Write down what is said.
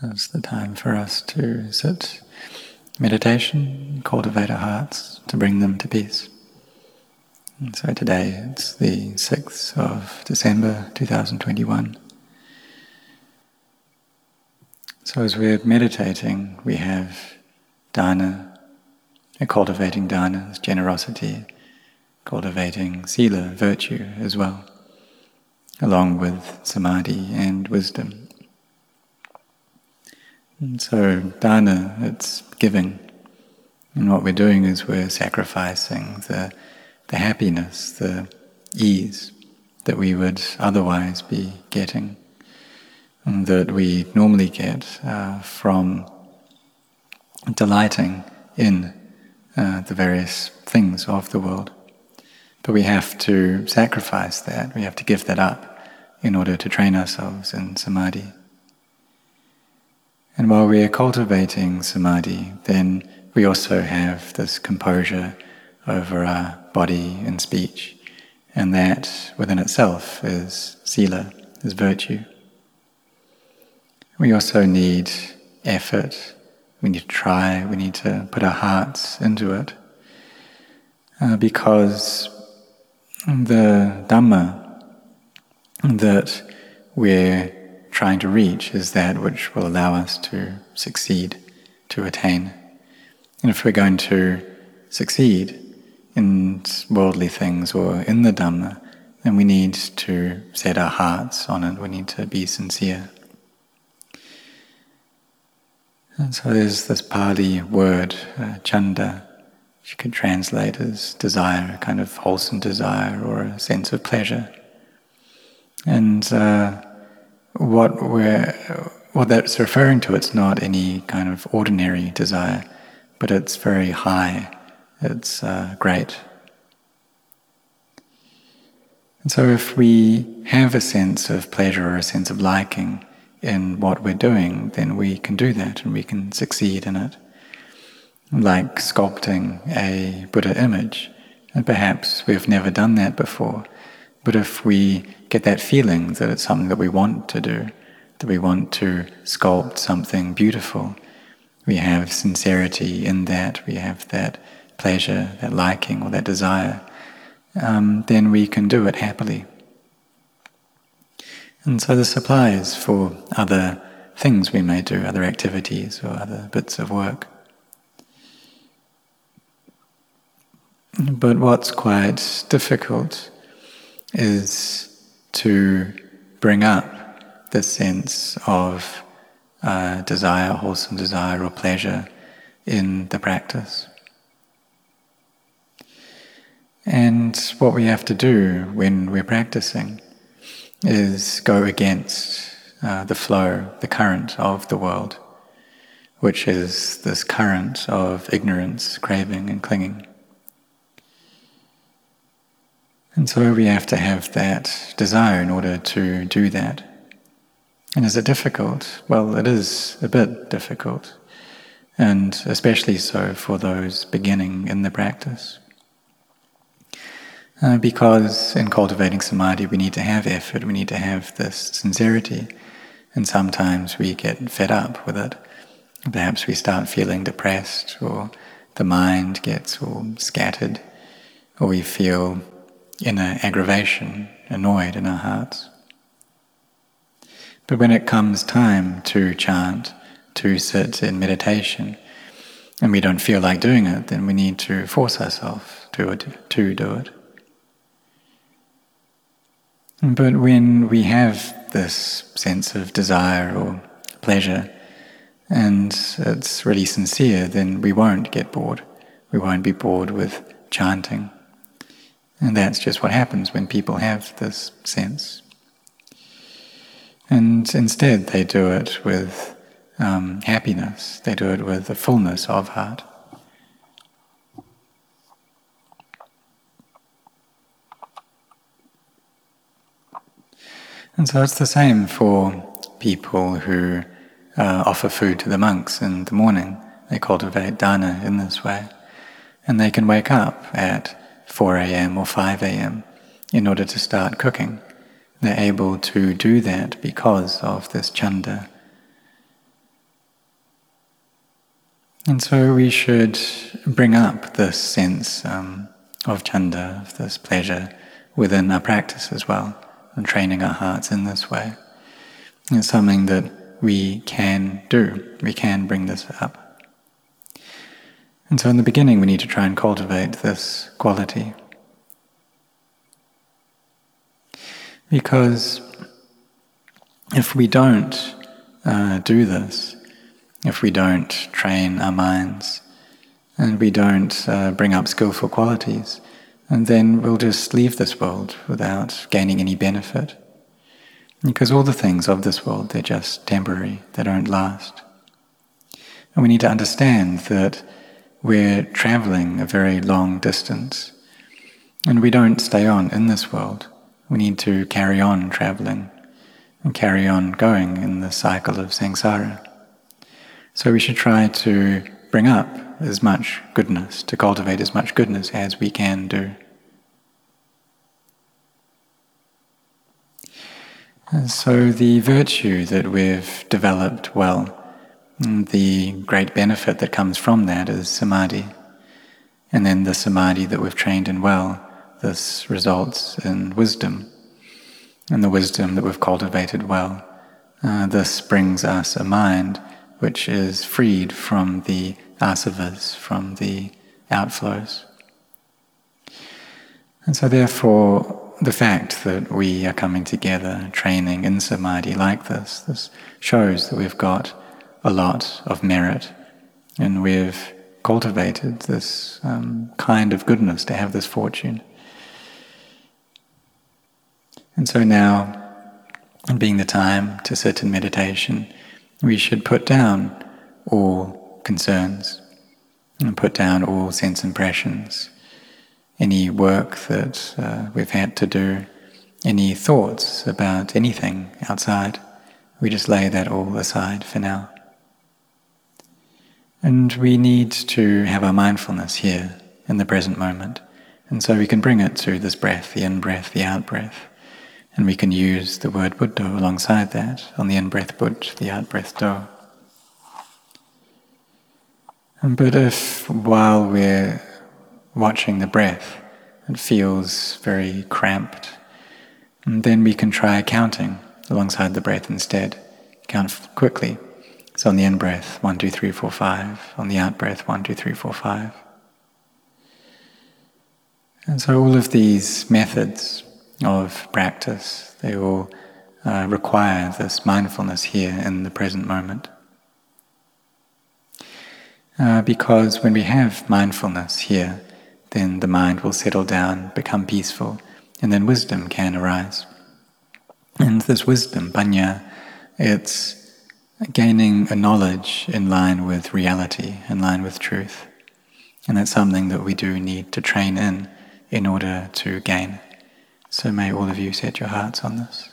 It's the time for us to sit meditation, cultivate our hearts, to bring them to peace. And so today it's the 6th of December 2021. So as we're meditating, we have dana, cultivating dana, generosity, cultivating sila, virtue as well, along with samadhi and wisdom. And so dana, it's giving. And what we're doing is we're sacrificing the, the happiness, the ease that we would otherwise be getting, and that we normally get uh, from delighting in uh, the various things of the world. But we have to sacrifice that, we have to give that up in order to train ourselves in samadhi. And while we are cultivating samadhi, then we also have this composure over our body and speech. And that within itself is sila, is virtue. We also need effort. We need to try, we need to put our hearts into it. Uh, because the Dhamma that we're trying to reach is that which will allow us to succeed, to attain. And if we're going to succeed in worldly things or in the Dhamma, then we need to set our hearts on it, we need to be sincere. And so there's this Pali word, uh, chanda, which you could translate as desire, a kind of wholesome desire or a sense of pleasure. And uh, what we're what that's referring to, it's not any kind of ordinary desire, but it's very high. It's uh, great. And so, if we have a sense of pleasure or a sense of liking in what we're doing, then we can do that and we can succeed in it. Like sculpting a Buddha image, and perhaps we've never done that before, but if we get that feeling that it's something that we want to do, that we want to sculpt something beautiful. We have sincerity in that, we have that pleasure, that liking, or that desire, um, then we can do it happily. And so this applies for other things we may do, other activities or other bits of work. But what's quite difficult is to bring up the sense of uh, desire, wholesome desire or pleasure in the practice. And what we have to do when we're practicing is go against uh, the flow, the current of the world, which is this current of ignorance, craving, and clinging. And so we have to have that desire in order to do that. And is it difficult? Well, it is a bit difficult, and especially so for those beginning in the practice. Uh, because in cultivating samadhi, we need to have effort, we need to have this sincerity, and sometimes we get fed up with it. Perhaps we start feeling depressed, or the mind gets all scattered, or we feel inner aggravation, annoyed in our hearts. But when it comes time to chant, to sit in meditation, and we don't feel like doing it, then we need to force ourselves to, to do it. But when we have this sense of desire or pleasure, and it's really sincere, then we won't get bored. We won't be bored with chanting. And that's just what happens when people have this sense. And instead, they do it with um, happiness, they do it with a fullness of heart. And so it's the same for people who uh, offer food to the monks in the morning. They cultivate dana in this way. And they can wake up at 4 a.m. or 5 a.m. in order to start cooking. They're able to do that because of this chanda. And so we should bring up this sense um, of chanda, of this pleasure, within our practice as well, and training our hearts in this way. It's something that we can do. We can bring this up. And so in the beginning, we need to try and cultivate this quality. Because if we don't uh, do this, if we don't train our minds, and we don't uh, bring up skillful qualities, and then we'll just leave this world without gaining any benefit. Because all the things of this world, they're just temporary, they don't last. And we need to understand that we're traveling a very long distance, and we don't stay on in this world. We need to carry on traveling and carry on going in the cycle of samsara. So we should try to bring up as much goodness, to cultivate as much goodness as we can do. And so the virtue that we've developed well, the great benefit that comes from that is samadhi. And then the samadhi that we've trained in well, this results in wisdom. And the wisdom that we've cultivated well, uh, this brings us a mind which is freed from the asavas, from the outflows. And so, therefore, the fact that we are coming together, training in samadhi like this, this shows that we've got a lot of merit and we've cultivated this um, kind of goodness to have this fortune. And so now, being the time to sit in meditation, we should put down all concerns and put down all sense impressions, any work that uh, we've had to do, any thoughts about anything outside. We just lay that all aside for now. And we need to have our mindfulness here in the present moment. And so we can bring it to this breath, the in breath, the out breath. And we can use the word Buddha alongside that on the in breath Buddha, the out breath Do. But if while we're watching the breath, it feels very cramped, then we can try counting alongside the breath instead. Count quickly. So on the in breath, one, two, three, four, five. On the out breath, one, two, three, four, five. And so all of these methods of practice. They all uh, require this mindfulness here in the present moment. Uh, because when we have mindfulness here, then the mind will settle down, become peaceful, and then wisdom can arise. And this wisdom, panya, it's gaining a knowledge in line with reality, in line with truth. And that's something that we do need to train in in order to gain. So may all of you set your hearts on this.